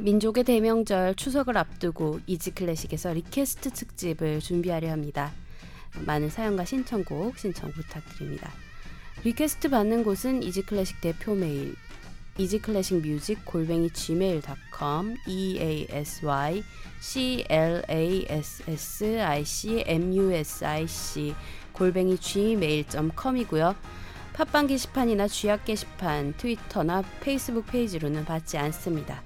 민족의 대명절 추석을 앞두고 이지클래식에서 request 특집을 준비하려 합니다. 많은 사연과 신청곡 신청 부탁드립니다. request 받는 곳은 이지클래식 대표 메일 이지클래식 music 골뱅이 gmail.com e a s y c l a s s i c m u s i c 골뱅이 gmail.com이고요. 팟빵 게시판이나 쥐약 게시판, 트위터나 페이스북 페이지로는 받지 않습니다.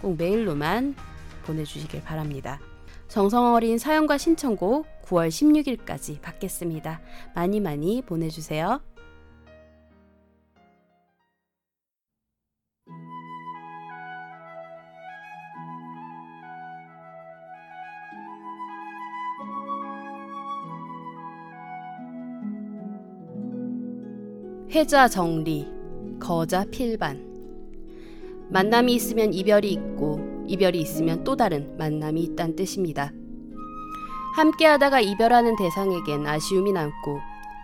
꼭 메일로만 보내주시길 바랍니다. 정성 어린 사연과 신청곡 9월 16일까지 받겠습니다. 많이 많이 보내주세요. 회자 정리, 거자 필반. 만남이 있으면 이별이 있고, 이별이 있으면 또 다른 만남이 있단 뜻입니다. 함께 하다가 이별하는 대상에겐 아쉬움이 남고,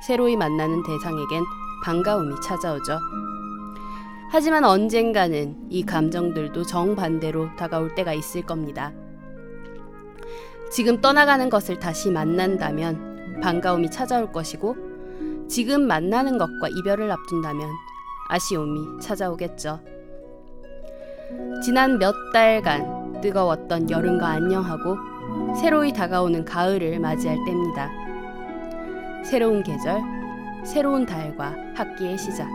새로이 만나는 대상에겐 반가움이 찾아오죠. 하지만 언젠가는 이 감정들도 정반대로 다가올 때가 있을 겁니다. 지금 떠나가는 것을 다시 만난다면 반가움이 찾아올 것이고, 지금 만나는 것과 이별을 앞둔다면 아쉬움이 찾아오겠죠. 지난 몇 달간 뜨거웠던 여름과 안녕하고 새로이 다가오는 가을을 맞이할 때입니다. 새로운 계절, 새로운 달과 학기의 시작.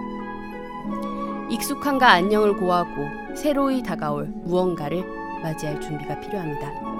익숙함과 안녕을 고하고 새로이 다가올 무언가를 맞이할 준비가 필요합니다.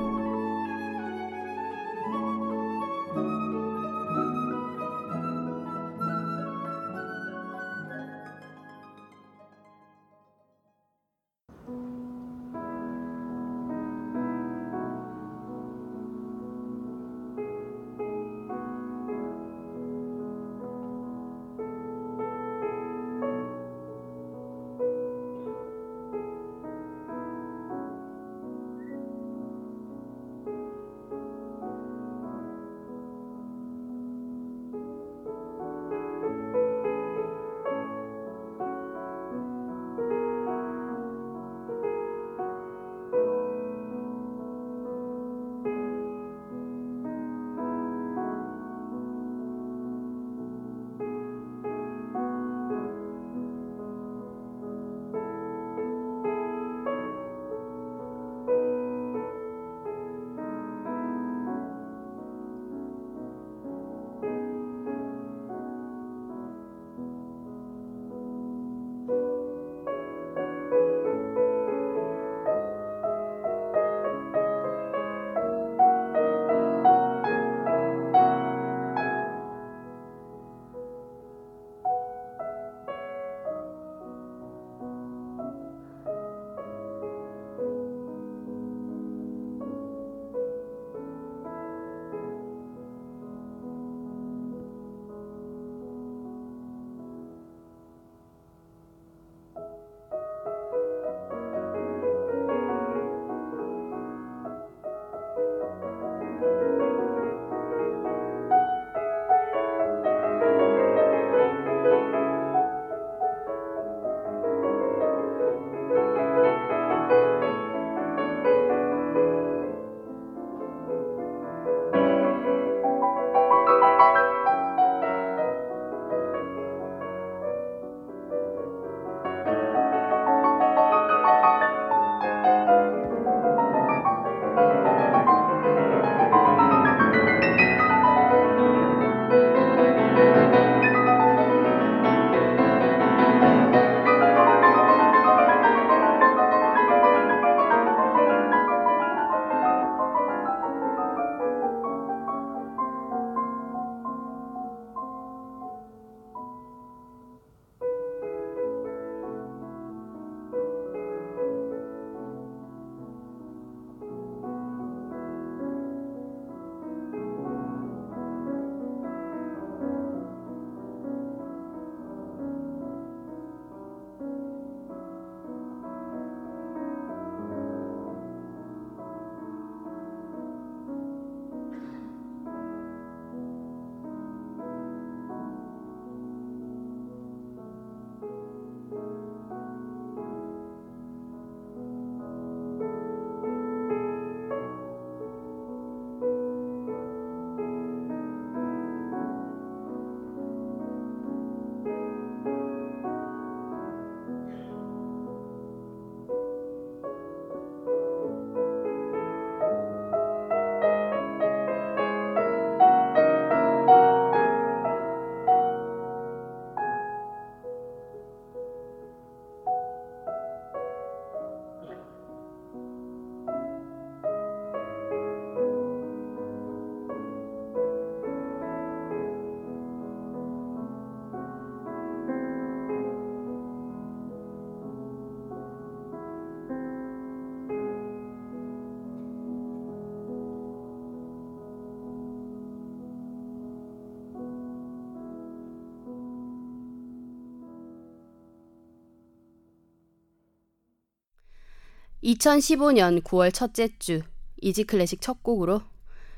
2015년 9월 첫째 주 이지 클래식 첫 곡으로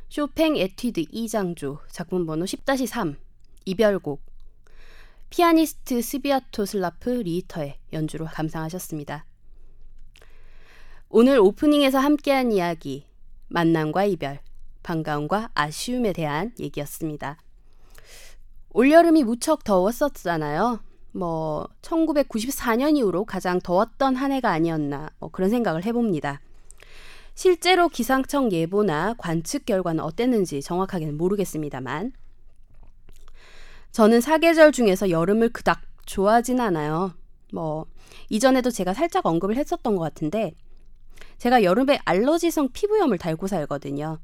쇼팽 에튜드 E장조 작품 번호 10-3 이별곡 피아니스트 스비아토슬라프 리히터의 연주로 감상하셨습니다. 오늘 오프닝에서 함께한 이야기 만남과 이별, 반가움과 아쉬움에 대한 얘기였습니다. 올여름이 무척 더웠었잖아요. 뭐 1994년 이후로 가장 더웠던 한 해가 아니었나 뭐 그런 생각을 해봅니다. 실제로 기상청 예보나 관측 결과는 어땠는지 정확하게는 모르겠습니다만 저는 사계절 중에서 여름을 그닥 좋아하진 않아요. 뭐 이전에도 제가 살짝 언급을 했었던 것 같은데 제가 여름에 알러지성 피부염을 달고 살거든요.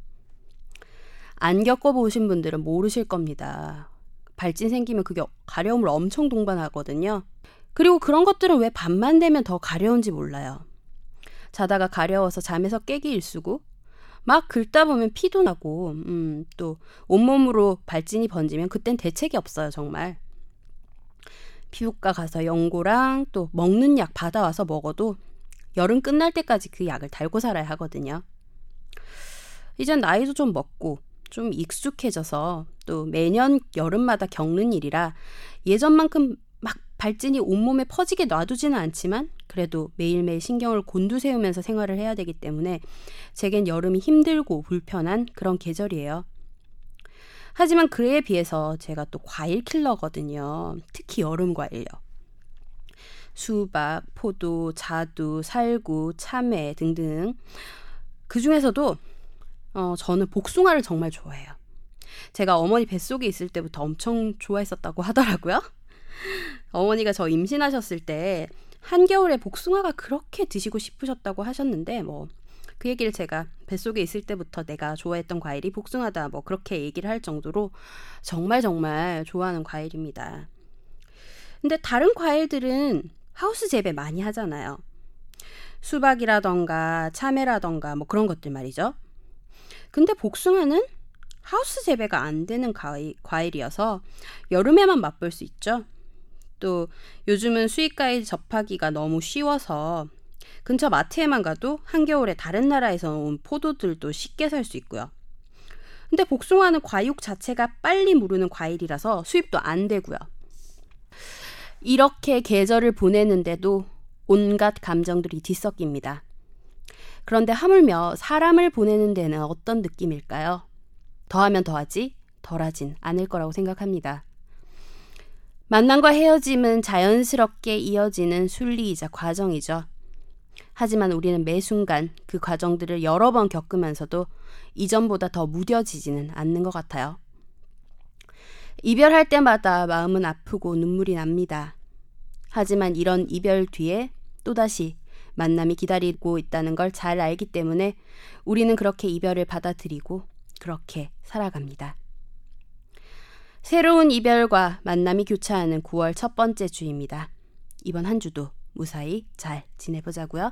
안 겪어보신 분들은 모르실 겁니다. 발진 생기면 그게 가려움을 엄청 동반하거든요. 그리고 그런 것들은 왜 밤만 되면 더 가려운지 몰라요. 자다가 가려워서 잠에서 깨기 일쑤고 막 긁다 보면 피도 나고 음, 또 온몸으로 발진이 번지면 그땐 대책이 없어요 정말 피부과 가서 연고랑 또 먹는 약 받아와서 먹어도 여름 끝날 때까지 그 약을 달고 살아야 하거든요 이젠 나이도 좀 먹고 좀 익숙해져서 또 매년 여름마다 겪는 일이라 예전만큼 막 발진이 온몸에 퍼지게 놔두지는 않지만 그래도 매일매일 신경을 곤두세우면서 생활을 해야 되기 때문에 제겐 여름이 힘들고 불편한 그런 계절이에요. 하지만 그에 비해서 제가 또 과일 킬러거든요. 특히 여름 과일요. 수박, 포도, 자두, 살구, 참외 등등. 그 중에서도 어, 저는 복숭아를 정말 좋아해요. 제가 어머니 뱃속에 있을 때부터 엄청 좋아했었다고 하더라고요. 어머니가 저 임신하셨을 때 한겨울에 복숭아가 그렇게 드시고 싶으셨다고 하셨는데 뭐 그 얘기를 제가 뱃속에 있을 때부터 내가 좋아했던 과일이 복숭아다 뭐 그렇게 얘기를 할 정도로 정말 정말 좋아하는 과일입니다. 근데 다른 과일들은 하우스 재배 많이 하잖아요. 수박이라던가 참외라던가 뭐 그런 것들 말이죠. 근데 복숭아는 하우스 재배가 안 되는 과일, 과일이어서 여름에만 맛볼 수 있죠. 또 요즘은 수입과일 접하기가 너무 쉬워서 근처 마트에만 가도 한겨울에 다른 나라에서 온 포도들도 쉽게 살 수 있고요. 근데 복숭아는 과육 자체가 빨리 무르는 과일이라서 수입도 안 되고요. 이렇게 계절을 보내는데도 온갖 감정들이 뒤섞입니다. 그런데 하물며 사람을 보내는 데는 어떤 느낌일까요? 더하면 더하지, 덜하진 않을 거라고 생각합니다. 만남과 헤어짐은 자연스럽게 이어지는 순리이자 과정이죠. 하지만 우리는 매 순간 그 과정들을 여러 번 겪으면서도 이전보다 더 무뎌지지는 않는 것 같아요. 이별할 때마다 마음은 아프고 눈물이 납니다. 하지만 이런 이별 뒤에 또다시 만남이 기다리고 있다는 걸 잘 알기 때문에 우리는 그렇게 이별을 받아들이고 그렇게 살아갑니다. 새로운 이별과 만남이 교차하는 9월 첫 번째 주입니다. 이번 한 주도 무사히 잘 지내보자고요.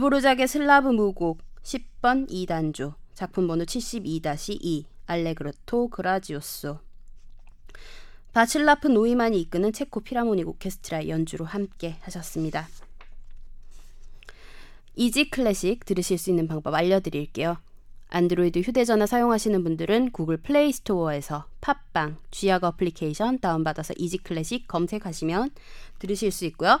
드보르작의 슬라브 무곡 10번 E단조 작품 번호 72-2 알레그르토 그라지오소 바츨라프 노이만이 이끄는 체코 필하모닉 오케스트라 연주로 함께 하셨습니다. Easy Classic 들으실 수 있는 방법 알려드릴게요. 안드로이드 휴대전화 사용하시는 분들은 구글 플레이 스토어에서 팟빵, 쥐약 어플리케이션 다운받아서 Easy Classic 검색하시면 들으실 수 있고요.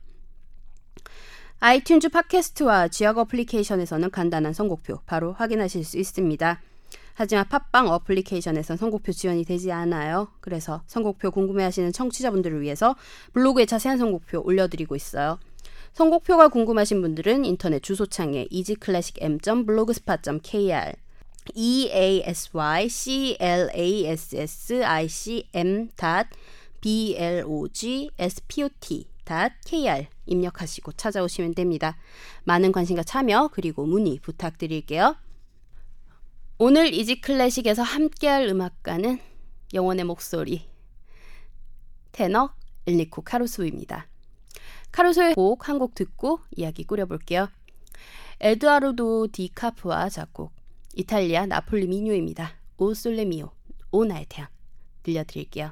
아이튠즈 팟캐스트와 쥐약 어플리케이션에서는 간단한 선곡표 바로 확인하실 수 있습니다. 하지만 팟빵 어플리케이션에선 선곡표 지원이 되지 않아요. 그래서 선곡표 궁금해하시는 청취자분들을 위해서 블로그에 자세한 선곡표 올려드리고 있어요. 선곡표가 궁금하신 분들은 인터넷 주소창에 easyclassicm.blogspot.kr e a s y c l a s s i c m b l o g s p o t kr 입력하시고 찾아오시면 됩니다. 많은 관심과 참여 그리고 문의 부탁드릴게요. 오늘 이지 클래식에서 함께할 음악가는 영혼의 목소리 테너 엘리코 카루소입니다. 카루소의 곡 한 곡 듣고 이야기 꾸려볼게요. 에드아르도 디카프와 작곡 이탈리아 나폴리 미뉴입니다. 오 솔레미오 오 나의 태양 들려드릴게요.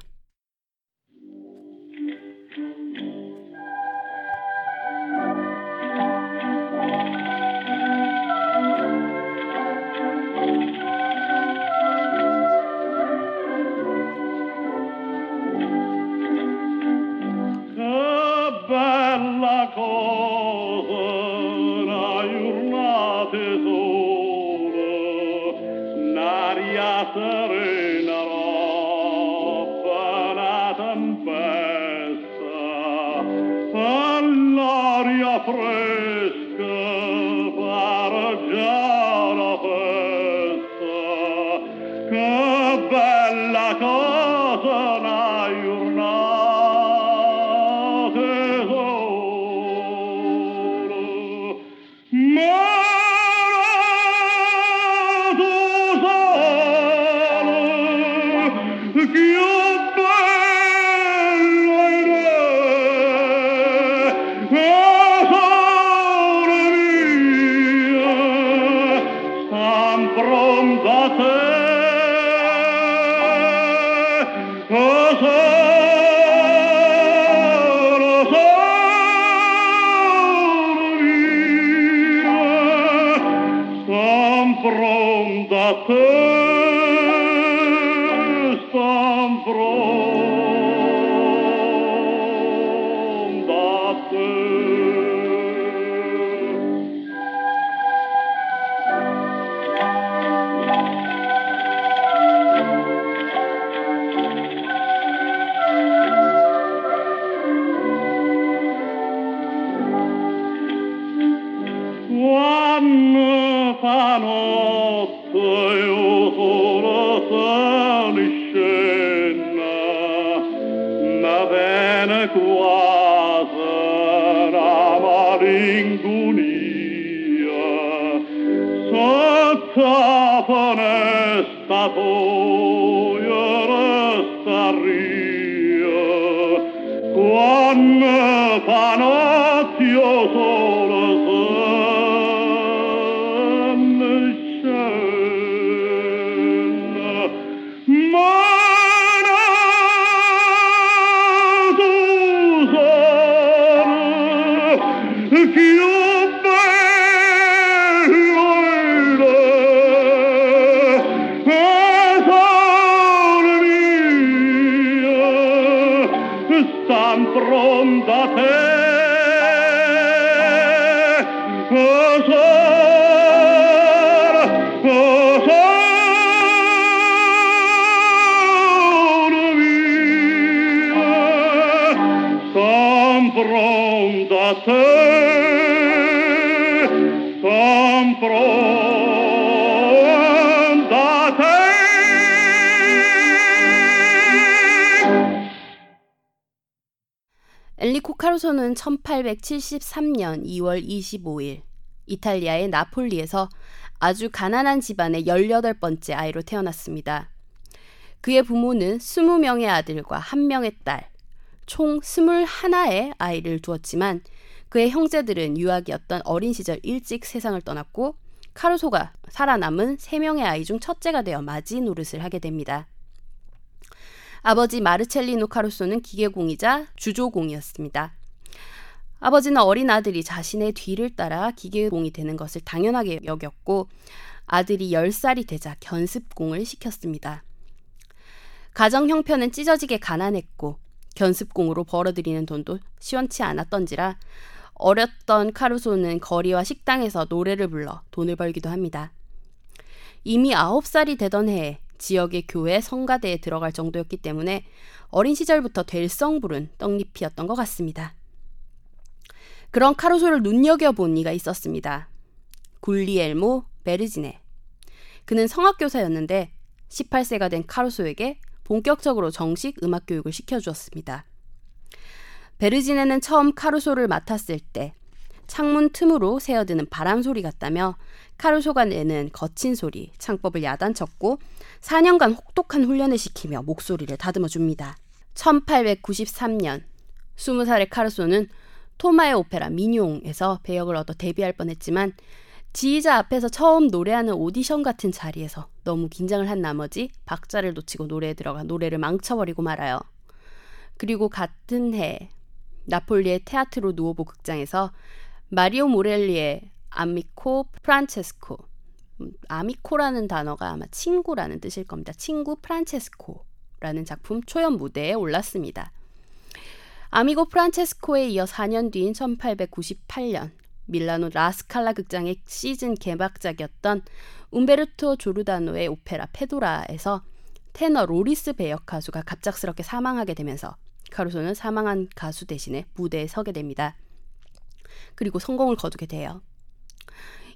oh 카루소는 1873년 2월 25일 이탈리아의 나폴리에서 아주 가난한 집안의 18번째 아이로 태어났습니다. 그의 부모는 20명의 아들과 1명의 딸, 총 21의 아이를 두었지만 그의 형제들은 유학이었던 어린 시절 일찍 세상을 떠났고 카루소가 살아남은 3명의 아이 중 첫째가 되어 마지 노릇을 하게 됩니다. 아버지 마르첼리노 카루소는 기계공이자 주조공이었습니다. 아버지는 어린 아들이 자신의 뒤를 따라 기계공이 되는 것을 당연하게 여겼고 아들이 10살이 되자 견습공을 시켰습니다. 가정 형편은 찢어지게 가난했고 견습공으로 벌어들이는 돈도 시원치 않았던지라 어렸던 카루소는 거리와 식당에서 노래를 불러 돈을 벌기도 합니다. 이미 9살이 되던 해에 지역의 교회 성가대에 들어갈 정도였기 때문에 어린 시절부터 될성 부른 떡잎이었던 것 같습니다. 그런 카루소를 눈여겨본 이가 있었습니다. 굴리엘모 베르지네. 그는 성악교사였는데 18세가 된 카루소에게 본격적으로 정식 음악 교육을 시켜주었습니다. 베르지네는 처음 카루소를 맡았을 때 창문 틈으로 새어드는 바람 소리 같다며 카루소가 내는 거친 소리, 창법을 야단쳤고 4년간 혹독한 훈련을 시키며 목소리를 다듬어 줍니다. 1893년 20살의 카루소는 토마의 오페라 미뇽에서 배역을 얻어 데뷔할 뻔했지만 지휘자 앞에서 처음 노래하는 오디션 같은 자리에서 너무 긴장을 한 나머지 박자를 놓치고 노래에 들어가 노래를 망쳐버리고 말아요. 그리고 같은 해 나폴리의 테아트로 누오보 극장에서 마리오 모렐리의 아미코 프란체스코 음, amico라는 단어가 아마 친구라는 뜻일 겁니다. 친구 프란체스코라는 작품 초연 무대에 올랐습니다. 아미고 프란체스코에 이어 4년 뒤인 1898년 밀라노 라스칼라 극장의 시즌 개막작이었던 움베르토 조르다노의 오페라 페도라에서 테너 로리스 배역 가수가 갑작스럽게 사망하게 되면서 카루소는 사망한 가수 대신에 무대에 서게 됩니다. 그리고 성공을 거두게 돼요.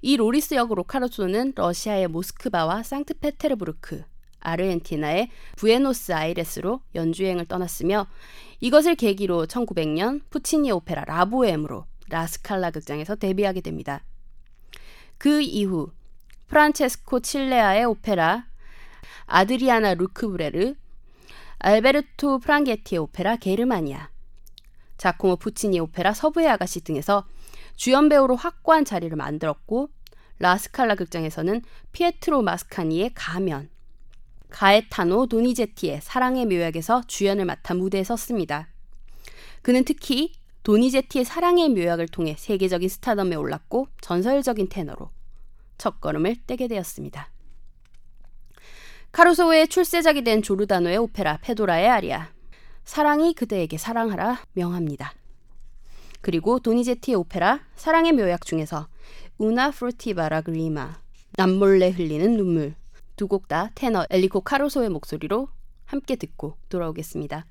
이 로리스 역으로 카루소는 러시아의 모스크바와 상트페테르부르크, 아르헨티나의 부에노스아이레스로 연주여행을 떠났으며 이것을 계기로 1900년 푸치니 오페라 라보엠으로 라스칼라 극장에서 데뷔하게 됩니다. 그 이후 프란체스코 칠레아의 오페라 아드리아나 루크브레르, 알베르토 프랑게티의 오페라 게르마니아, 자코모 푸치니 오페라 서부의 아가씨 등에서 주연 배우로 확고한 자리를 만들었고 라스칼라 극장에서는 피에트로 마스카니의 가면, 가에타노 도니제티의 사랑의 묘약에서 주연을 맡아 무대에 섰습니다. 그는 특히 도니제티의 사랑의 묘약을 통해 세계적인 스타덤에 올랐고 전설적인 테너로 첫걸음을 떼게 되었습니다. 카루소의 출세작이 된 조르다노의 오페라 페도라의 아리아 사랑이 그대에게 사랑하라 명합니다. 그리고 도니제티의 오페라 사랑의 묘약 중에서 우나 프루티바라 그리마 남몰래 흘리는 눈물 두 곡 다 테너 엘리코 카루소의 목소리로 함께 듣고 돌아오겠습니다.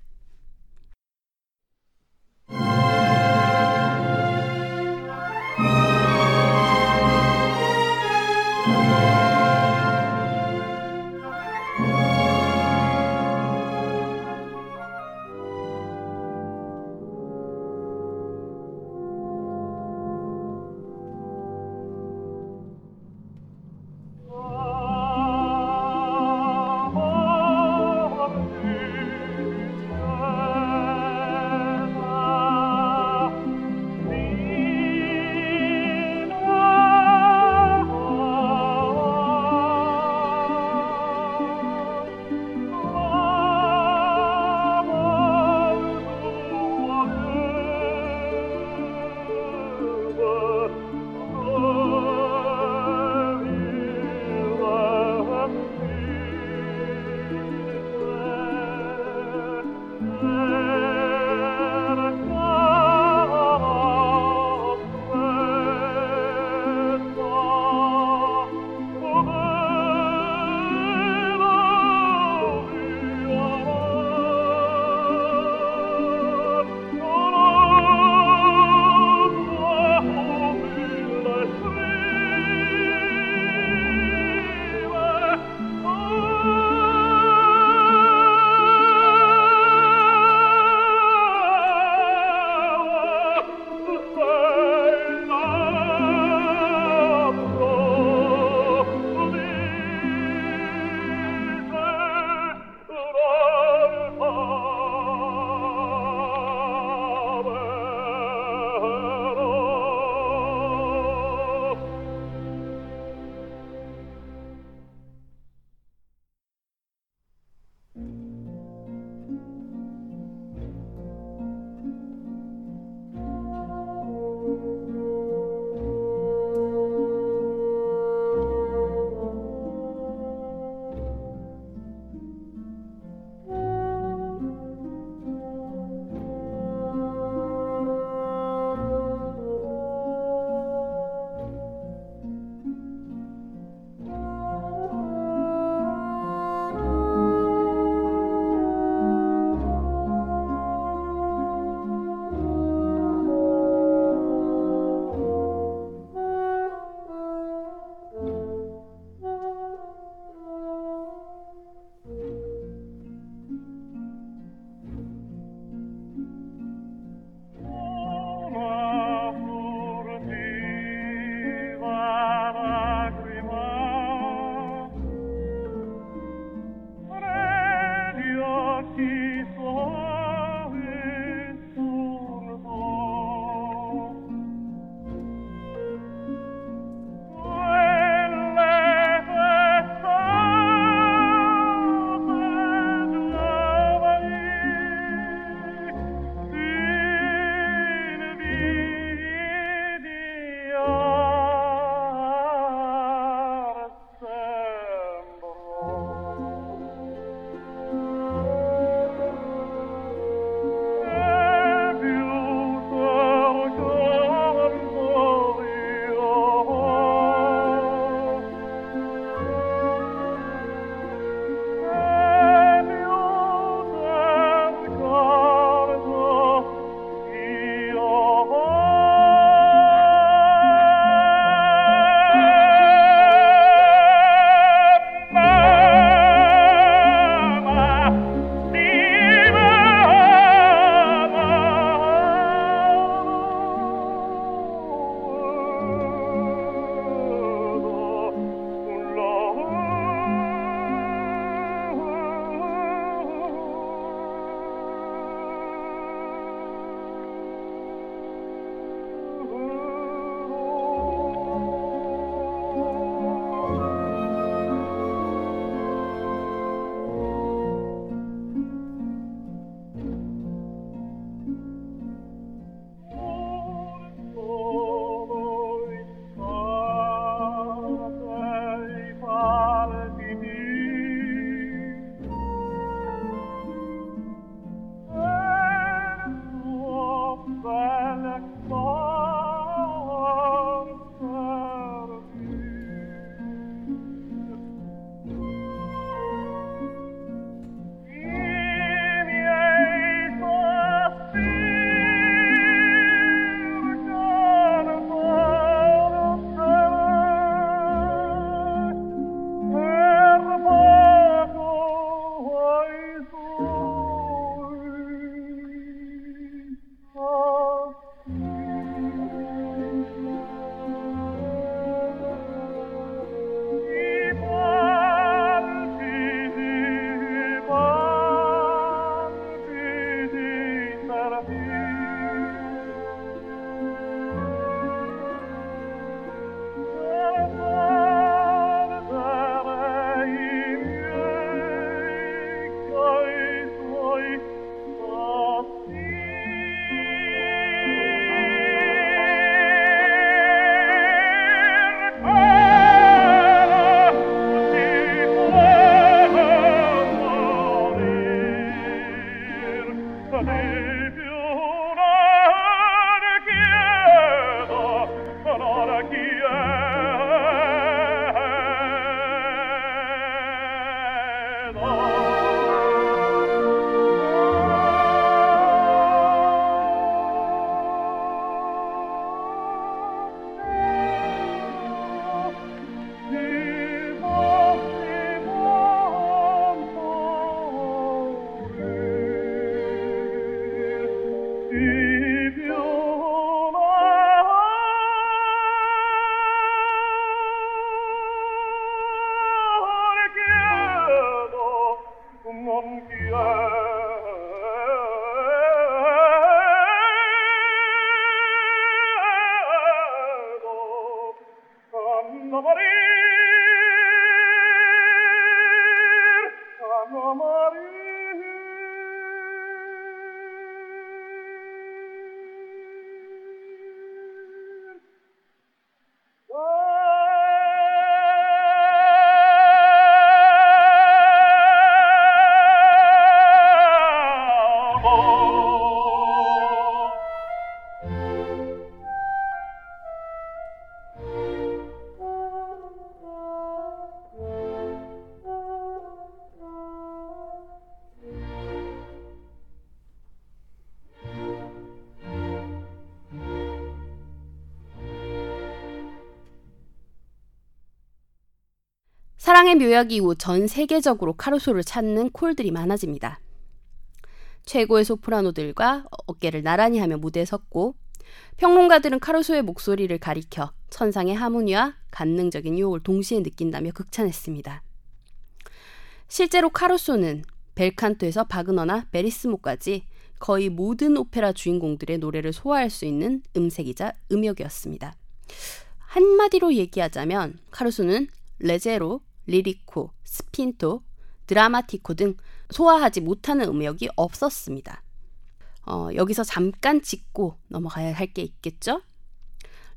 사랑의 묘약 이후 전 세계적으로 카루소를 찾는 콜들이 많아집니다. 최고의 소프라노들과 어깨를 나란히 하며 무대에 섰고 평론가들은 카루소의 목소리를 가리켜 천상의 하모니와 간능적인 유혹을 동시에 느낀다며 극찬했습니다. 실제로 카루소는 벨칸토에서 바그너나 베리스모까지 거의 모든 오페라 주인공들의 노래를 소화할 수 있는 음색이자 음역이었습니다. 한마디로 얘기하자면 카루소는 leggero, lirico, spinto, drammatico 등 소화하지 못하는 음역이 없었습니다. 어, 여기서 잠깐 짚고 넘어가야 할 게 있겠죠?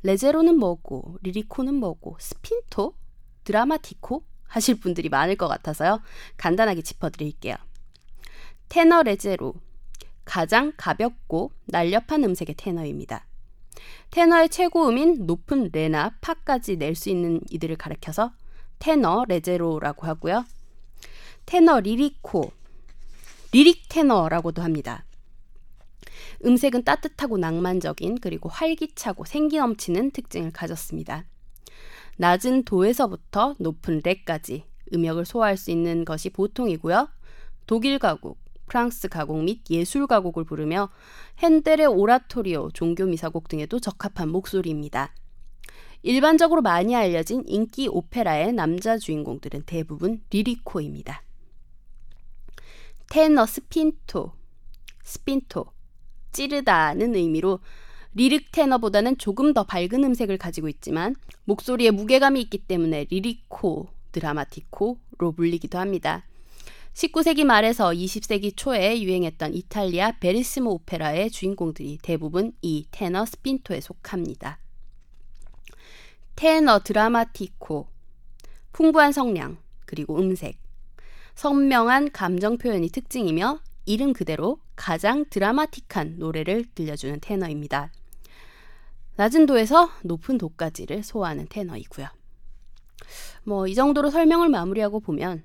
leggero는 뭐고, lirico는 뭐고, spinto, drammatico 하실 분들이 많을 것 같아서요. 간단하게 짚어드릴게요. 테너 leggero, 가장 가볍고 날렵한 음색의 테너입니다. 테너의 최고 음인 높은 레나, 파까지 낼 수 있는 이들을 가리켜서 테너 leggero라고 하고요. 테너 lirico, lyric 테너라고도 합니다. 음색은 따뜻하고 낭만적인 그리고 활기차고 생기 넘치는 특징을 가졌습니다. 낮은 도에서부터 높은 레까지 음역을 소화할 수 있는 것이 보통이고요. 독일 가곡, 프랑스 가곡 및 예술 가곡을 부르며 헨델의 오라토리오, 종교 미사곡 등에도 적합한 목소리입니다. 일반적으로 많이 알려진 인기 오페라의 남자 주인공들은 대부분 lirico입니다. 테너 spinto, spinto, 찌르다는 의미로 lyric 테너보다는 조금 더 밝은 음색을 가지고 있지만 목소리에 무게감이 있기 때문에 lirico, drammatico로 불리기도 합니다. 19세기 말에서 20세기 초에 유행했던 이탈리아 베리스모 오페라의 주인공들이 대부분 이 테너 스핀토에 속합니다. 테너 드라마티코, 풍부한 성량, 그리고 음색, 선명한 감정 표현이 특징이며 이름 그대로 가장 드라마틱한 노래를 들려주는 테너입니다. 낮은 도에서 높은 도까지를 소화하는 테너이고요. 뭐 이 정도로 설명을 마무리하고 보면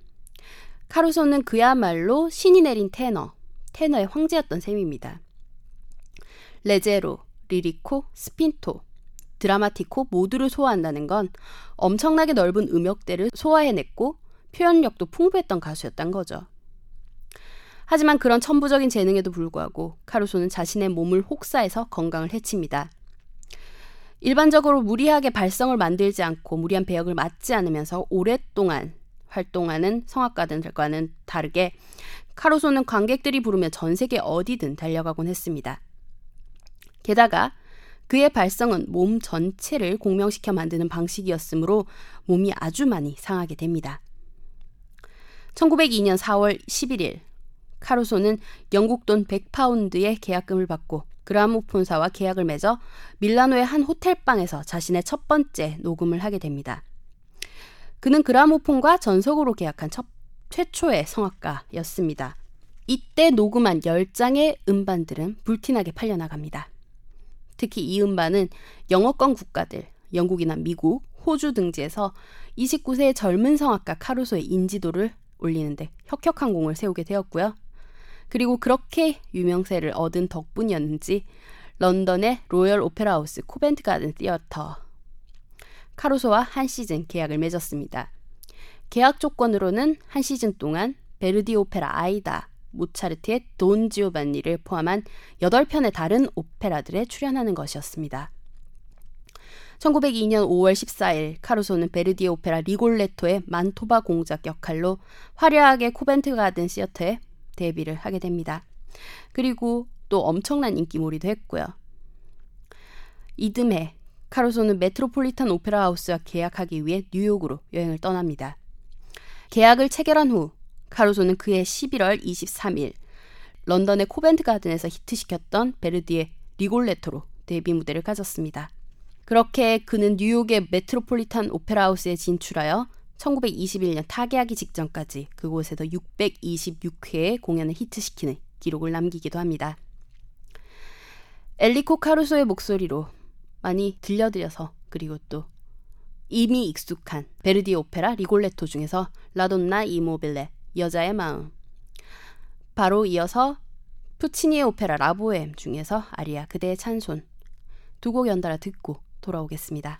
카루소는 그야말로 신이 내린 테너, 테너의 황제였던 셈입니다. 레제로, 리리코, 스핀토, 드라마티코 모두를 소화한다는 건 엄청나게 넓은 음역대를 소화해냈고 표현력도 풍부했던 가수였단 거죠. 하지만 그런 천부적인 재능에도 불구하고 카루소는 자신의 몸을 혹사해서 건강을 해칩니다. 일반적으로 무리하게 발성을 만들지 않고 무리한 배역을 맡지 않으면서 오랫동안 활동하는 성악가들과는 다르게 카루소는 관객들이 부르면 전 세계 어디든 달려가곤 했습니다. 게다가 그의 발성은 몸 전체를 공명시켜 만드는 방식이었으므로 몸이 아주 많이 상하게 됩니다. 1902년 4월 11일 카루소는 영국 돈 100파운드의 계약금을 받고 그라모폰사와 계약을 맺어 밀라노의 한 호텔방에서 자신의 첫 번째 녹음을 하게 됩니다. 그는 그라모폰과 전속으로 계약한 첫, 최초의 성악가였습니다. 이때 녹음한 10장의 음반들은 불티나게 팔려나갑니다. 특히 이 음반은 영어권 국가들, 영국이나 미국, 호주 등지에서 29세의 젊은 성악가 카루소의 인지도를 올리는데 혁혁한 공을 세우게 되었고요. 그리고 그렇게 유명세를 얻은 덕분이었는지 런던의 로열 오페라 하우스 코벤트 가든 티어터 카루소와 한 시즌 계약을 맺었습니다. 계약 조건으로는 한 시즌 동안 베르디 오페라 아이다, 모차르트의 돈 지오반니를 포함한 8편의 다른 오페라들에 출연하는 것이었습니다. 1902년 5월 14일 카루소는 베르디의 오페라 리골레토의 만토바 공작 역할로 화려하게 코벤트 가든 시어터에 데뷔를 하게 됩니다. 그리고 또 엄청난 인기몰이도 했고요. 이듬해 카루소는 메트로폴리탄 오페라 하우스와 계약하기 위해 뉴욕으로 여행을 떠납니다. 계약을 체결한 후 카루소는 그해 11월 23일 런던의 코벤트 가든에서 히트시켰던 베르디의 리골레토로 데뷔 무대를 가졌습니다. 그렇게 그는 뉴욕의 메트로폴리탄 오페라 하우스에 진출하여 1921년 타계하기 직전까지 그곳에서 626회의 공연을 히트시키는 기록을 남기기도 합니다. 엔리코 카루소의 목소리로 많이 들려드려서 그리고 또 이미 익숙한 베르디 오페라 리골레토 중에서 La donna è mobile 여자의 마음 바로 이어서 푸치니의 오페라 라보엠 중에서 아리아 그대의 찬 손 두 곡 연달아 듣고 돌아오겠습니다.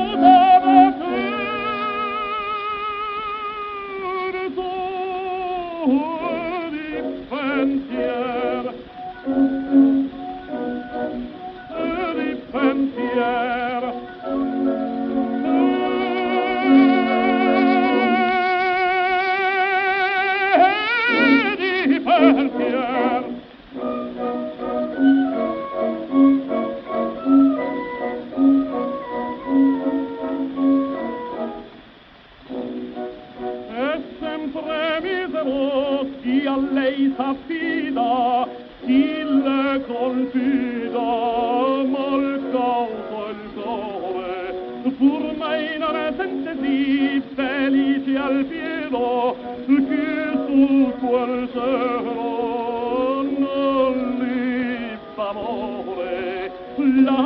ja lei s'affida Stille confuda Molka og folkåre For meg når jeg sendte dit Felici al fiedo Kusu quel sero Non li favore La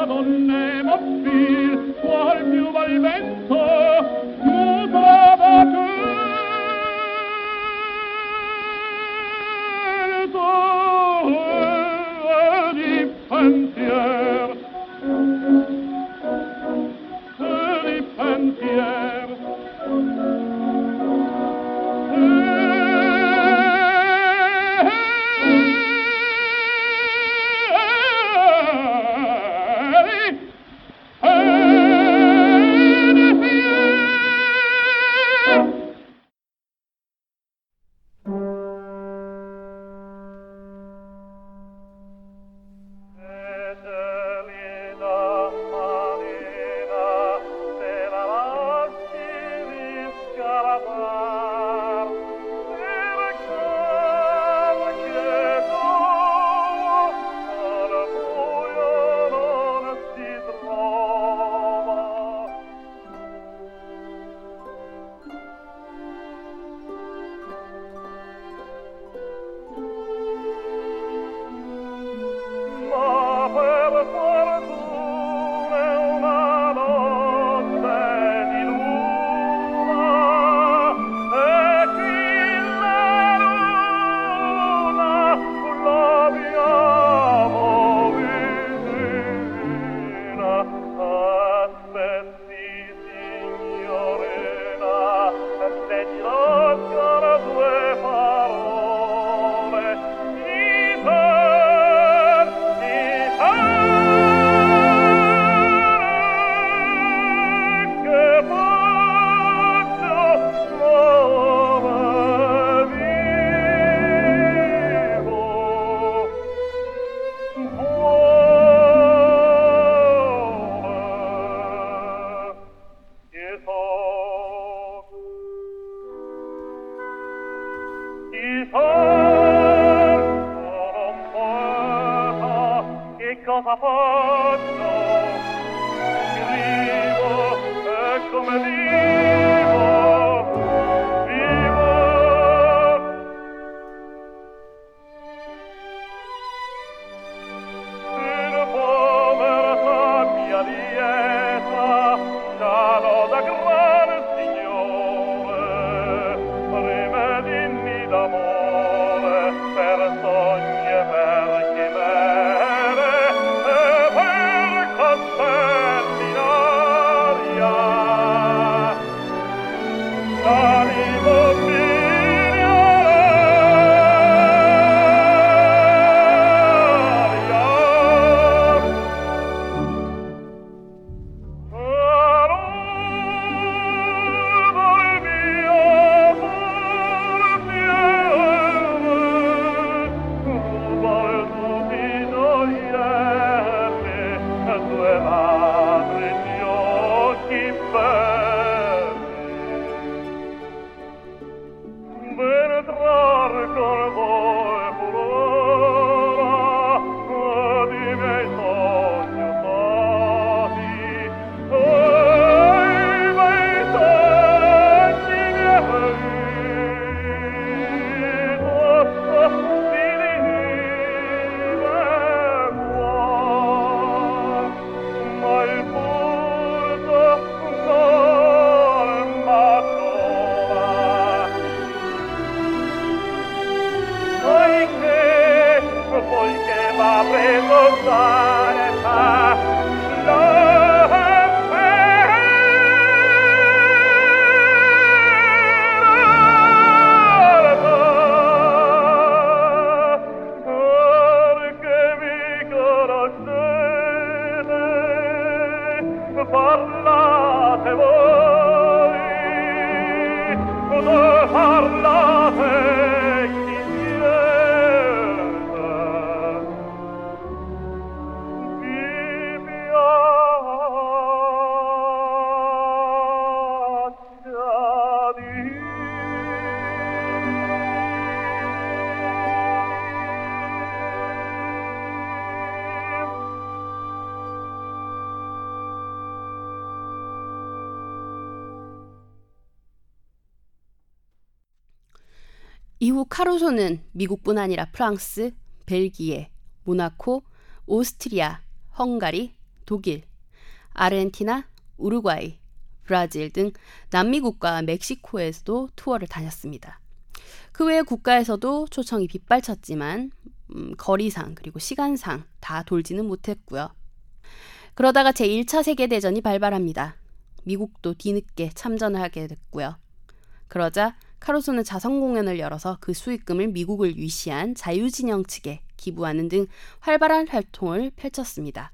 카루소는 미국뿐 아니라 프랑스, 벨기에, 모나코, 오스트리아, 헝가리, 독일, 아르헨티나, 우루과이, 브라질 등 남미 국가 멕시코에서도 투어를 다녔습니다. 그 외의 국가에서도 초청이 빗발쳤지만 음, 거리상 그리고 시간상 다 돌지는 못했고요. 그러다가 제1차 세계대전이 발발합니다. 미국도 뒤늦게 참전을 하게 됐고요. 그러자 카루소는 자선 공연을 열어서 그 수익금을 미국을 위시한 자유진영 측에 기부하는 등 활발한 활동을 펼쳤습니다.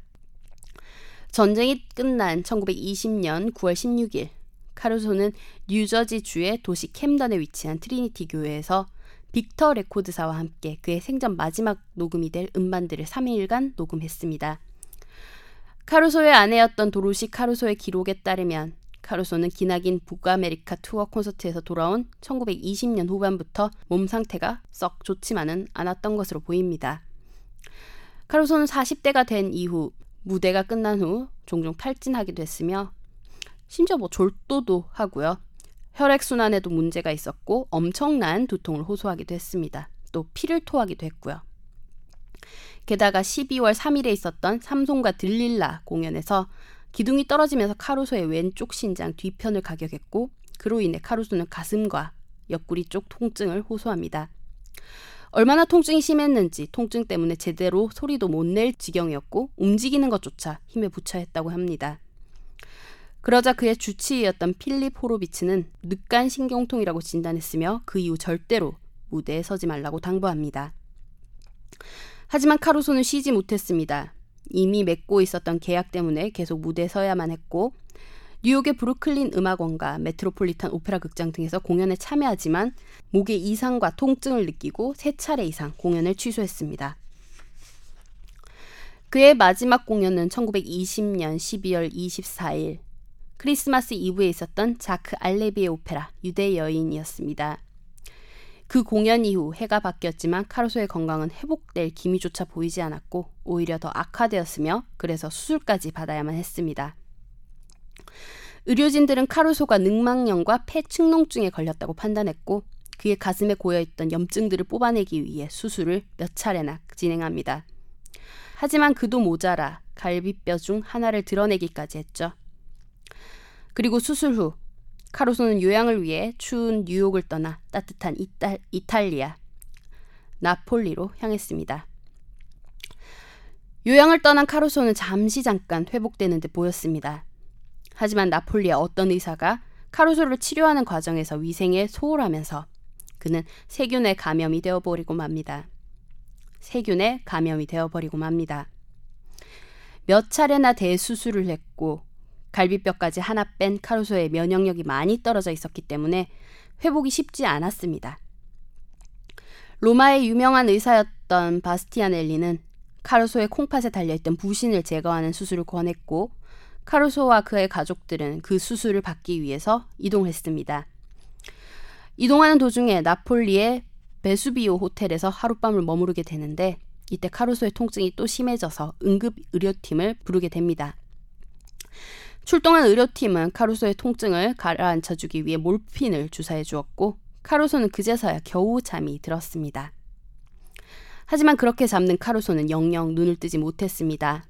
전쟁이 끝난 1920년 9월 16일 카루소는 뉴저지 주의 도시 캠던에 위치한 트리니티 교회에서 빅터 레코드사와 함께 그의 생전 마지막 녹음이 될 음반들을 3일간 녹음했습니다. 카루소의 아내였던 도로시 카루소의 기록에 따르면 카루소는 기나긴 북아메리카 투어 콘서트에서 돌아온 1920년 후반부터 몸 상태가 썩 좋지만은 않았던 것으로 보입니다. 카루소는 40대가 된 이후 무대가 끝난 후 종종 탈진하기도 했으며 심지어 뭐 졸도도 하고요. 혈액순환에도 문제가 있었고 엄청난 두통을 호소하기도 했습니다. 또 피를 토하기도 했고요. 게다가 12월 3일에 있었던 삼손과 들릴라 공연에서 기둥이 떨어지면서 카루소의 왼쪽 신장 뒤편을 가격했고 그로 인해 카루소는 가슴과 옆구리 쪽 통증을 호소합니다. 얼마나 통증이 심했는지 통증 때문에 제대로 소리도 못 낼 지경이었고 움직이는 것조차 힘에 부처했다고 합니다. 그러자 그의 주치의였던 필립 호로비츠는 늑간 신경통이라고 진단했으며 그 이후 절대로 무대에 서지 말라고 당부합니다. 하지만 카루소는 쉬지 못했습니다. 이미 맺고 있었던 계약 때문에 계속 무대에 서야만 했고 뉴욕의 브루클린 음악원과 메트로폴리탄 오페라 극장 등에서 공연에 참여하지만 목의 이상과 통증을 느끼고 세 차례 이상 공연을 취소했습니다. 그의 마지막 공연은 1920년 12월 24일 크리스마스 이브에 있었던 자크 알레비의 오페라 유대 여인이었습니다. 그 공연 이후 해가 바뀌었지만 카루소의 건강은 회복될 기미조차 보이지 않았고 오히려 더 악화되었으며 그래서 수술까지 받아야만 했습니다. 의료진들은 카루소가 늑망염과 폐축농증에 걸렸다고 판단했고 그의 가슴에 고여있던 염증들을 뽑아내기 위해 수술을 몇 차례나 진행합니다. 하지만 그도 모자라 갈비뼈 중 하나를 드러내기까지 했죠. 그리고 수술 후 카루소는 요양을 위해 추운 뉴욕을 떠나 따뜻한 이탈, 이탈리아 나폴리로 향했습니다. 요양을 떠난 카루소는 잠시 잠깐 회복되는 듯 보였습니다. 하지만 나폴리의 어떤 의사가 카루소를 치료하는 과정에서 위생에 소홀하면서 그는 세균에 감염이 되어버리고 맙니다. 세균에 감염이 되어버리고 맙니다. 몇 차례나 대수술을 했고 갈비뼈까지 하나 뺀 카루소의 면역력이 많이 떨어져 있었기 때문에 회복이 쉽지 않았습니다. 로마의 유명한 의사였던 바스티아넬리는 카루소의 콩팥에 달려있던 부신을 제거하는 수술을 권했고 카루소와 그의 가족들은 그 수술을 받기 위해서 이동했습니다. 이동하는 도중에 나폴리의 베수비오 호텔에서 하룻밤을 머무르게 되는데 이때 카루소의 통증이 또 심해져서 응급 의료팀을 부르게 됩니다. 출동한 의료팀은 카루소의 통증을 가라앉혀 주기 위해 몰핀을 주사해 주었고 카루소는 그제서야 겨우 잠이 들었습니다. 하지만 그렇게 잠든 카루소는 영영 눈을 뜨지 못했습니다.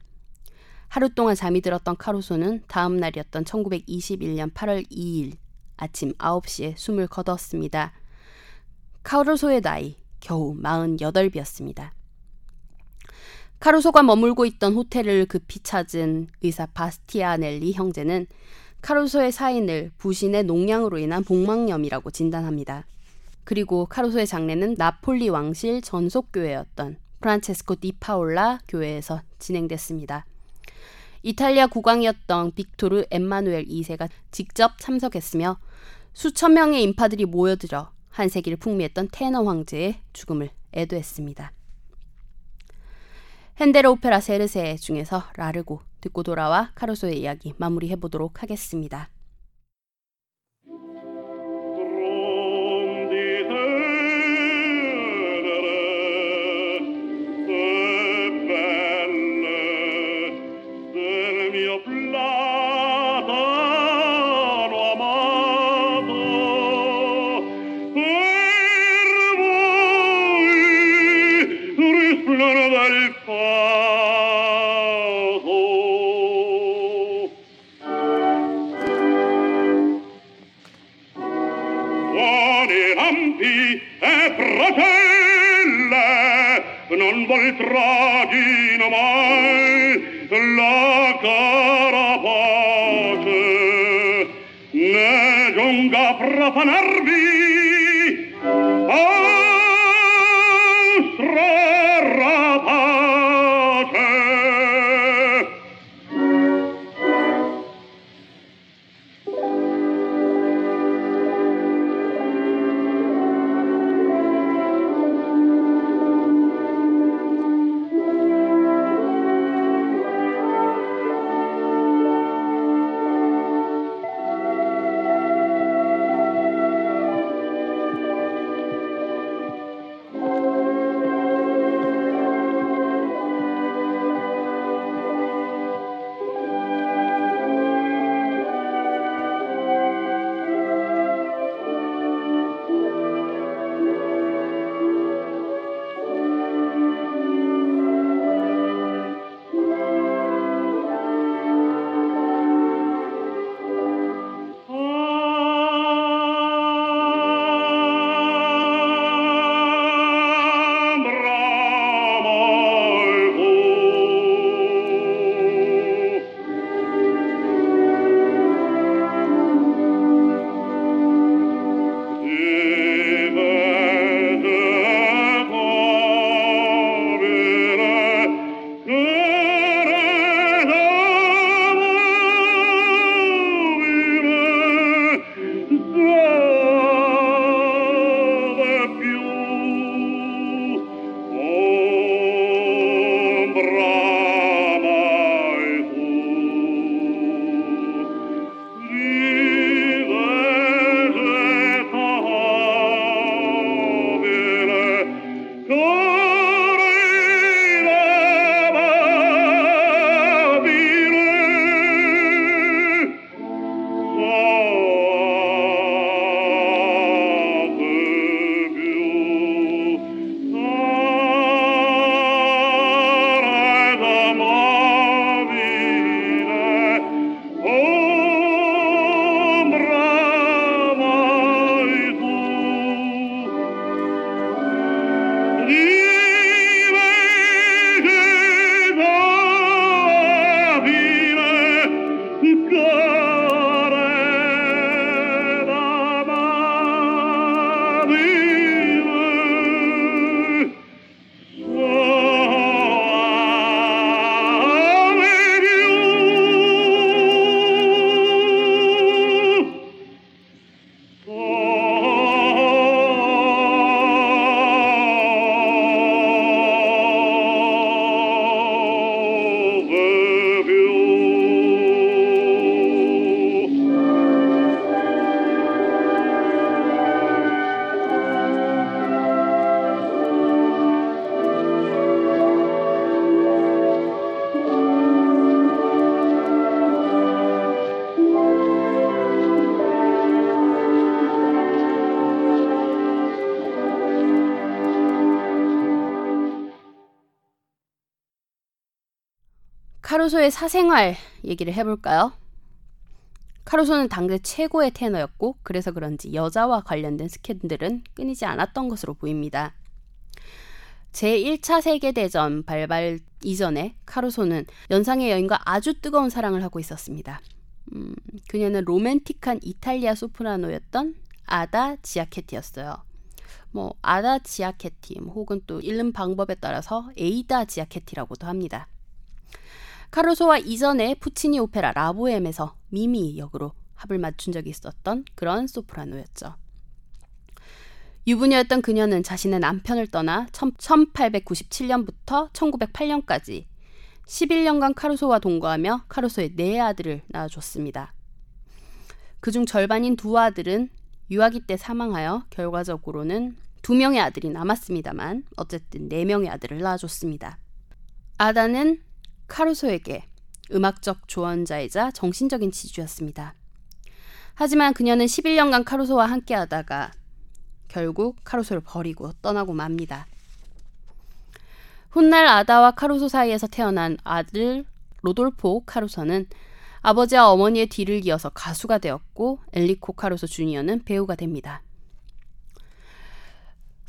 하루 동안 잠이 들었던 카루소는 다음 날이었던 1921년 8월 2일 아침 9시에 숨을 거뒀습니다. 카루소의 나이 겨우 48이었습니다. 카루소가 머물고 있던 호텔을 급히 찾은 의사 바스티아넬리 형제는 카루소의 사인을 부신의 농양으로 인한 복막염이라고 진단합니다. 그리고 카루소의 장례는 나폴리 왕실 전속교회였던 프란체스코 디 파올라 교회에서 진행됐습니다. 이탈리아 국왕이었던 빅토르 엠마누엘 2세가 직접 참석했으며 수천 명의 인파들이 모여들어 한 세기를 풍미했던 테너 황제의 죽음을 애도했습니다. 핸델 오페라 세르세 중에서 라르고 듣고 돌아와 카루소의 이야기 마무리해 보도록 하겠습니다. poner 카루소의 사생활 얘기를 해볼까요? 카루소는 당대 최고의 테너였고 그래서 그런지 여자와 관련된 스캔들은 끊이지 않았던 것으로 보입니다. 제1차 세계대전 발발 이전에 카루소는 연상의 여인과 아주 뜨거운 사랑을 하고 있었습니다. 음, 그녀는 로맨틱한 이탈리아 소프라노였던 아다 지아케티였어요. 뭐 아다 지아케티 뭐 혹은 또 읽는 방법에 따라서 에이다 지아케티라고도 합니다. 카루소와 이전에 푸치니 오페라 라보엠에서 미미 역으로 합을 맞춘 적이 있었던 그런 소프라노였죠. 유부녀였던 그녀는 자신의 남편을 떠나 1897년부터 1908년까지 11년간 카루소와 동거하며 카루소의 네 아들을 낳아줬습니다. 그중 절반인 두 아들은 유아기 때 사망하여 결과적으로는 두 명의 아들이 남았습니다만 어쨌든 네 명의 아들을 낳아줬습니다. 아다는 카루소에게 음악적 조언자이자 정신적인 지주였습니다. 하지만 그녀는 11년간 카루소와 함께 하다가 결국 카루소를 버리고 떠나고 맙니다. 훗날 아다와 카루소 사이에서 태어난 아들 로돌포 카루소는 아버지와 어머니의 뒤를 이어서 가수가 되었고 엘리코 카루소 주니어는 배우가 됩니다.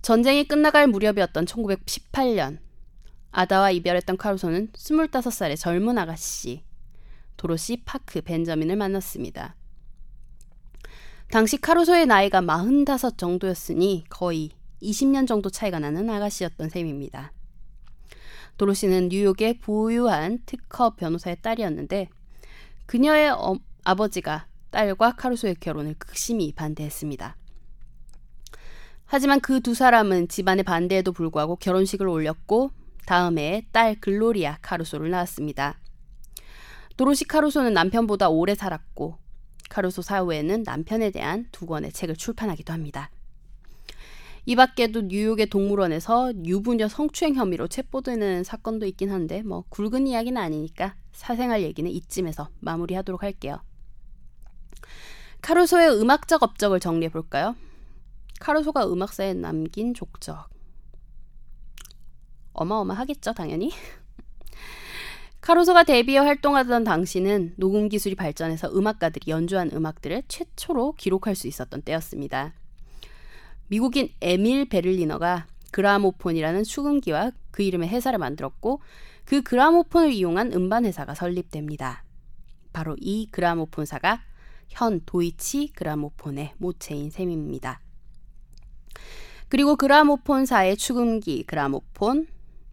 전쟁이 끝나갈 무렵이었던 1918년 아다와 이별했던 카루소는 25살의 젊은 아가씨 도로시 파크 벤저민을 만났습니다. 당시 카루소의 나이가 45 정도였으니 거의 20년 정도 차이가 나는 아가씨였던 셈입니다. 도로시는 뉴욕의 부유한 특허 변호사의 딸이었는데 그녀의 어, 아버지가 딸과 카루소의 결혼을 극심히 반대했습니다. 하지만 그 두 사람은 집안의 반대에도 불구하고 결혼식을 올렸고 다음 해에 딸 글로리아 카루소를 낳았습니다. 도로시 카루소는 남편보다 오래 살았고 카루소 사후에는 남편에 대한 두 권의 책을 출판하기도 합니다. 이 밖에도 뉴욕의 동물원에서 유부녀 성추행 혐의로 체포되는 사건도 있긴 한데 뭐 굵은 이야기는 아니니까 사생활 얘기는 이쯤에서 마무리하도록 할게요. 카루소의 음악적 업적을 정리해 볼까요? 카루소가 음악사에 남긴 족적 어마어마하겠죠, 당연히. 카루소가 데뷔해 활동하던 당시는 녹음 기술이 발전해서 음악가들이 연주한 음악들을 최초로 기록할 수 있었던 때였습니다. 미국인 에밀 베를리너가 그라모폰이라는 축음기와 그 이름의 회사를 만들었고 그 그라모폰을 이용한 음반 회사가 설립됩니다. 바로 이 그라모폰사가 현 도이치 그라모폰의 모체인 셈입니다. 그리고 그라모폰사의 축음기 그라모폰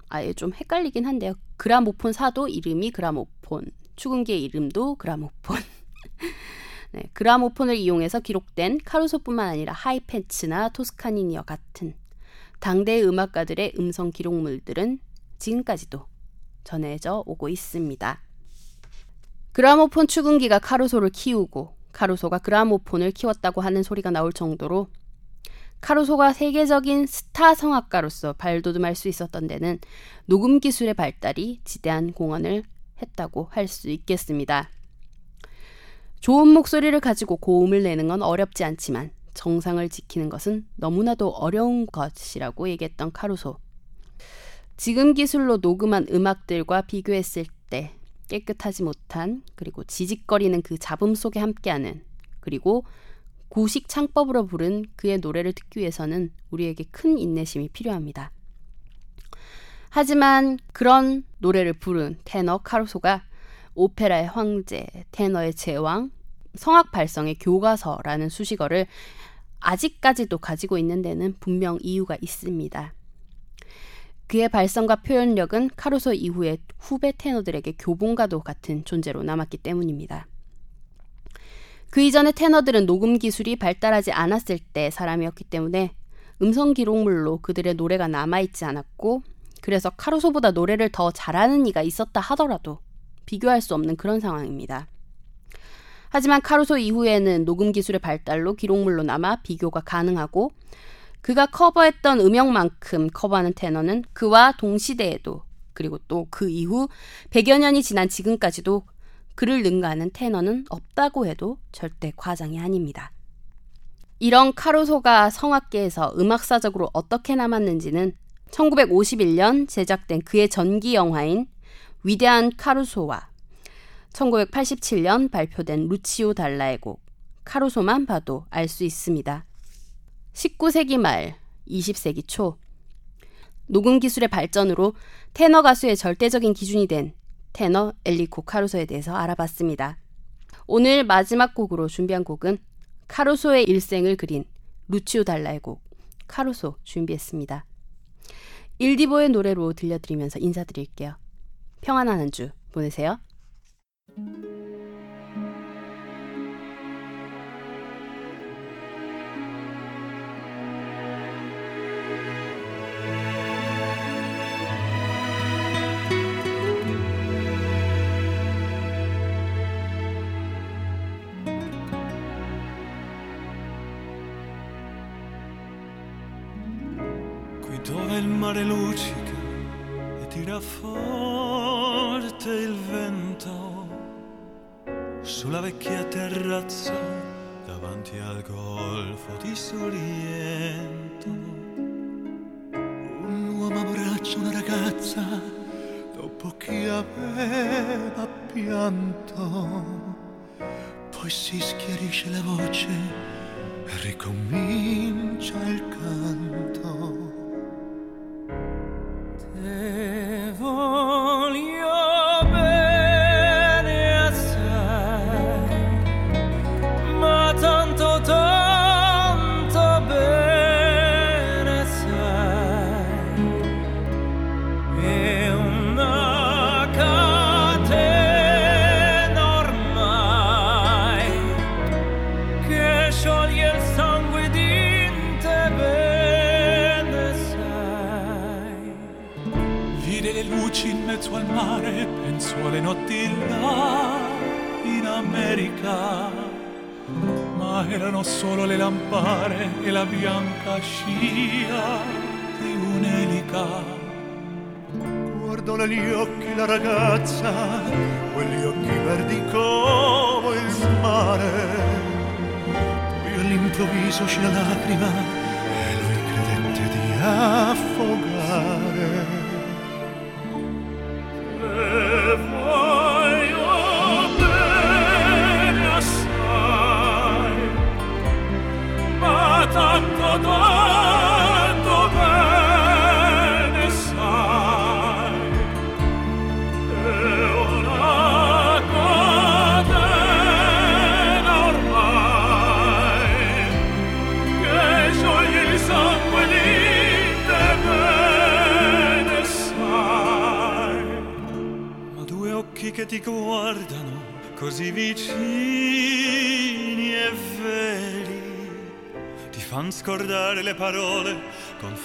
아예 좀 헷갈리긴 한데요. 그라모폰 사도 이름이 그라모폰, 축음기의 이름도 그라모폰. 네, 그라모폰을 이용해서 기록된 카루소뿐만 아니라 하이펜츠나 토스카니니와 같은 당대의 음악가들의 음성 기록물들은 지금까지도 전해져 오고 있습니다. 그라모폰 축음기가 카루소를 키우고 카루소가 그라모폰을 키웠다고 하는 소리가 나올 정도로 카루소가 세계적인 스타 성악가로서 발돋움할 수 있었던 데는 녹음 기술의 발달이 지대한 공헌을 했다고 할 수 있겠습니다. 좋은 목소리를 가지고 고음을 내는 건 어렵지 않지만 정상을 지키는 것은 너무나도 어려운 것이라고 얘기했던 카루소. 지금 기술로 녹음한 음악들과 비교했을 때 깨끗하지 못한 그리고 지직거리는 그 잡음 속에 함께하는 그리고 구식 창법으로 부른 그의 노래를 듣기 위해서는 우리에게 큰 인내심이 필요합니다. 하지만 그런 노래를 부른 테너 카루소가 오페라의 황제, 테너의 제왕, 성악 발성의 교과서라는 수식어를 아직까지도 가지고 있는 데는 분명 이유가 있습니다. 그의 발성과 표현력은 카루소 이후의 후배 테너들에게 교본과도 같은 존재로 남았기 때문입니다. 그 이전의 테너들은 녹음 기술이 발달하지 않았을 때 사람이었기 때문에 음성 기록물로 그들의 노래가 남아있지 않았고 그래서 카루소보다 노래를 더 잘하는 이가 있었다 하더라도 비교할 수 없는 그런 상황입니다. 하지만 카루소 이후에는 녹음 기술의 발달로 기록물로 남아 비교가 가능하고 그가 커버했던 음역만큼 커버하는 테너는 그와 동시대에도 그리고 또 그 이후 100여 년이 지난 지금까지도 그를 능가하는 테너는 없다고 해도 절대 과장이 아닙니다. 이런 카루소가 성악계에서 음악사적으로 어떻게 남았는지는 1951년 제작된 그의 전기 영화인 위대한 카루소와 1987년 발표된 루치오 달라의 곡 카루소만 봐도 알 수 있습니다. 19세기 말, 20세기 초 녹음 기술의 발전으로 테너 가수의 절대적인 기준이 된 테너 엘리 코 카루소에 대해서 알아봤습니다. 오늘 마지막 곡으로 준비한 곡은 카루소의 일생을 그린 루치오 달라의 곡 카루소 준비했습니다. 일디보의 노래로 들려드리면서 인사드릴게요. 평안한 한 주 보내세요. Mare luccica e tira forte il vento sulla vecchia terrazza davanti al golfo di Sorrento. Un uomo abbraccia una ragazza dopo che aveva pianto. Poi si schiarisce la voce e ricomincia il canto. le parole con